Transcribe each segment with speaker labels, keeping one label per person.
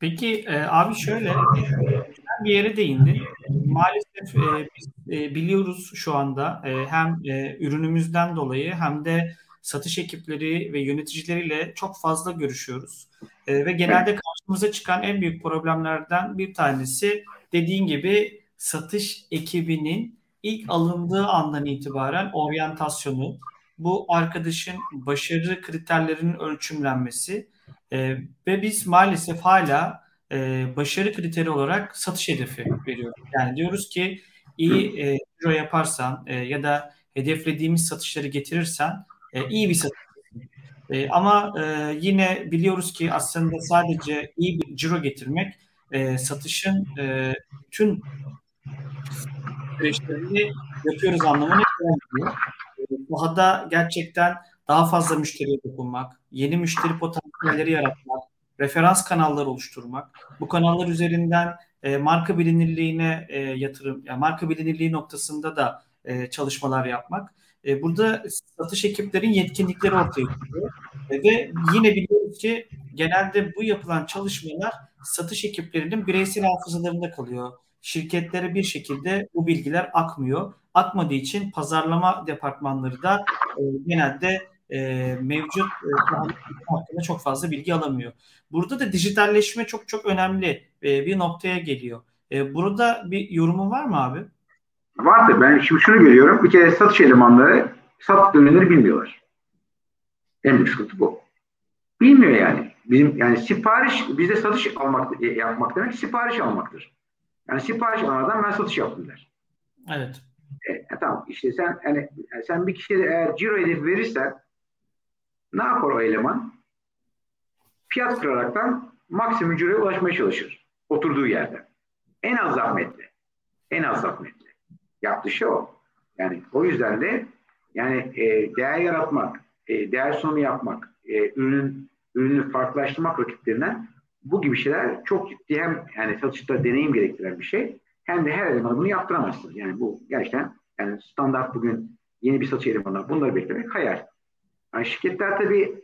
Speaker 1: Peki e, abi şöyle bir yere değindi. Maalesef e, biz e, biliyoruz şu anda e, hem e, ürünümüzden dolayı hem de satış ekipleri ve yöneticileriyle çok fazla görüşüyoruz. E, ve genelde karşımıza çıkan en büyük problemlerden bir tanesi dediğin gibi satış ekibinin ilk alındığı andan itibaren oryantasyonu, bu arkadaşın başarı kriterlerinin ölçümlenmesi e, ve biz maalesef hala e, başarı kriteri olarak satış hedefi veriyoruz. Yani diyoruz ki iyi e, yaparsan e, ya da hedeflediğimiz satışları getirirsen e, iyi bir satış. E, ama e, yine biliyoruz ki aslında sadece iyi bir ciro getirmek e, satışın e, tüm süreçlerini yapıyoruz anlamına gelmiyor. Sahada gerçekten daha fazla müşteriye dokunmak, yeni müşteri potansiyelleri yaratmak, referans kanalları oluşturmak, bu kanallar üzerinden e, marka bilinirliğine e, yatırım, yani marka bilinirliği noktasında da e, çalışmalar yapmak. E, burada satış ekiplerin yetkinlikleri ortaya çıkıyor. E, ve yine biliyoruz ki genelde bu yapılan çalışmalar satış ekiplerinin bireysel hafızalarında kalıyor. Şirketlere bir şekilde bu bilgiler akmıyor. Akmadığı için pazarlama departmanları da e, genelde e, mevcut e, hakkında çok fazla bilgi alamıyor. Burada da dijitalleşme çok çok önemli e, bir noktaya geliyor. E, burada bir yorumun var mı abi?
Speaker 2: Vardır. Ben şimdi şunu görüyorum. Bir kere satış elemanları sattık ürünleri bilmiyorlar. En büyük sıkıntı bu. Bilmiyor yani. Bizim yani sipariş bizde satış almak e, yapmak demek sipariş almaktır. Yani sipariş almadan ben satış yaptım der.
Speaker 1: Evet.
Speaker 2: E, e, tamam işte sen yani sen bir kişiye eğer ciro hedefi verirsen ne yapar o eleman? Fiyat kıraraktan maksimum ciroya ulaşmaya çalışır. Oturduğu yerde. En az zahmetle. En az zahmetle. Yaptığı şey o. Yani o yüzden de yani e, değer yaratmak, e, değer sunumu yapmak, e, ürünün ürünü farklılaştırmak rakiplerinden bu gibi şeyler çok ciddi hem yani satışta deneyim gerektiren bir şey hem de her elemana bunu yaptıramazsınız. Yani bu gerçekten yani standart bugün yeni bir satış elemanı bunları beklemek hayal. Yani şirketler tabii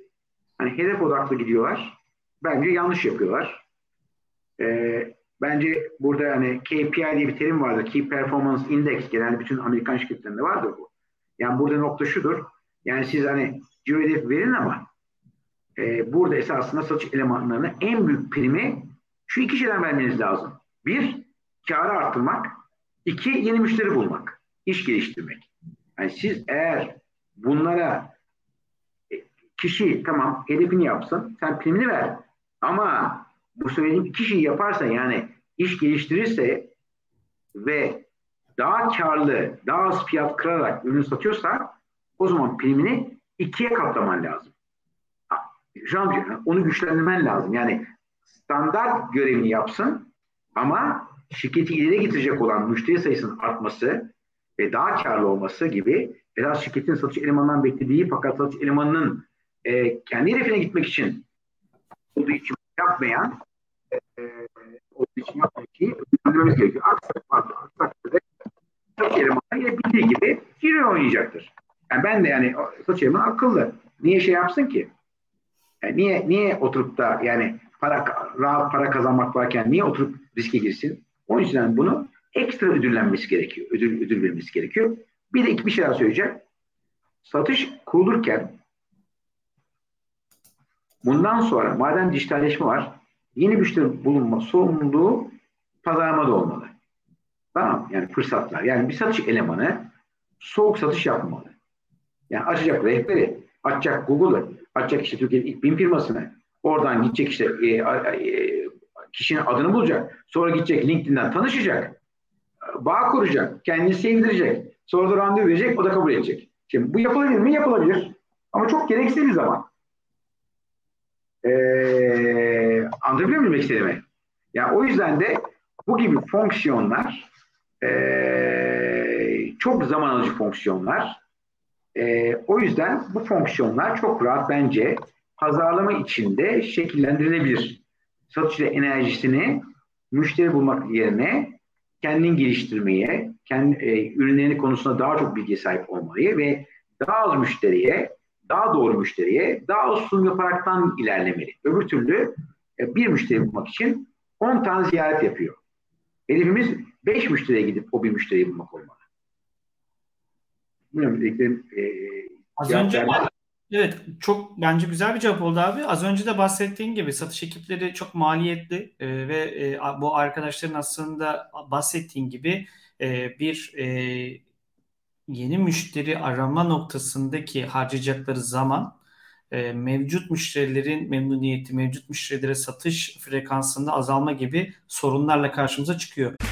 Speaker 2: hani hedef odaklı gidiyorlar. Bence yanlış yapıyorlar. Ee, bence burada yani KPI diye bir terim vardır. Key Performance Index genelde bütün Amerikan şirketlerinde vardır bu. Yani burada nokta şudur. Yani siz hani ciro hedef verin ama e, burada esasında satış elemanlarına en büyük primi şu iki şeyden vermeniz lazım. Bir, karı arttırmak. iki yeni müşteri bulmak. iş geliştirmek. Yani siz eğer bunlara e, kişi tamam hedefini yapsın, sen primini ver. Ama bu söylediğim iki şeyi yaparsa yani iş geliştirirse ve daha karlı, daha az fiyat kırarak ürün satıyorsa o zaman primini ikiye katlaman lazım. Şu an onu güçlendirmen lazım. Yani standart görevini yapsın ama şirketi ileri getirecek olan müşteri sayısının artması ve daha karlı olması gibi biraz şirketin satış elemanından beklediği fakat satış elemanının e, kendi hedefine gitmek için olduğu için yapmayan e, olduğu için yapmayan şeyi ödülmemiz gerekiyor. Aksak vardı. Aksak satış elemanı yine bildiği gibi giriyor oynayacaktır. Yani ben de yani satış elemanı akıllı. Niye şey yapsın ki? Yani niye niye oturup da yani para rahat para kazanmak varken niye oturup riske girsin? O yüzden bunu ekstra ödüllenmesi gerekiyor. Ödül, ödül verilmesi gerekiyor. Bir de iki bir şey daha söyleyeceğim. Satış kurulurken bundan sonra madem dijitalleşme var yeni müşteri bulunma sorumluluğu pazarlamada olmalı. Tamam Yani fırsatlar. Yani bir satış elemanı soğuk satış yapmamalı. Yani açacak rehberi, açacak Google'ı, açacak işte Türkiye'nin ilk bin firmasını, oradan gidecek işte e, e, kişinin adını bulacak. Sonra gidecek LinkedIn'den tanışacak. Bağ kuracak. Kendini sevdirecek. Sonra da randevu verecek. O da kabul edecek. Şimdi bu yapılabilir mi? Yapılabilir. Ama çok gereksiz bir zaman. Ee, anlatabiliyor muyum istediğimi? Yani o yüzden de bu gibi fonksiyonlar e, çok zaman alıcı fonksiyonlar. E, o yüzden bu fonksiyonlar çok rahat bence pazarlama içinde şekillendirilebilir. Satıcı enerjisini müşteri bulmak yerine kendini geliştirmeye, kendi e, ürünlerini konusunda daha çok bilgiye sahip olmayı ve daha az müşteriye, daha doğru müşteriye, daha az sunum yaparaktan ilerlemeli. Öbür türlü e, bir müşteri bulmak için 10 tane ziyaret yapıyor. Hedefimiz 5 müşteriye gidip o bir müşteriyi bulmak olmalı. Bilmiyorum dediklerim e,
Speaker 1: Az önce Evet çok bence güzel bir cevap oldu abi. Az önce de bahsettiğin gibi satış ekipleri çok maliyetli e, ve e, bu arkadaşların aslında bahsettiğin gibi e, bir e, yeni müşteri arama noktasındaki harcayacakları zaman e, mevcut müşterilerin memnuniyeti, mevcut müşterilere satış frekansında azalma gibi sorunlarla karşımıza çıkıyor.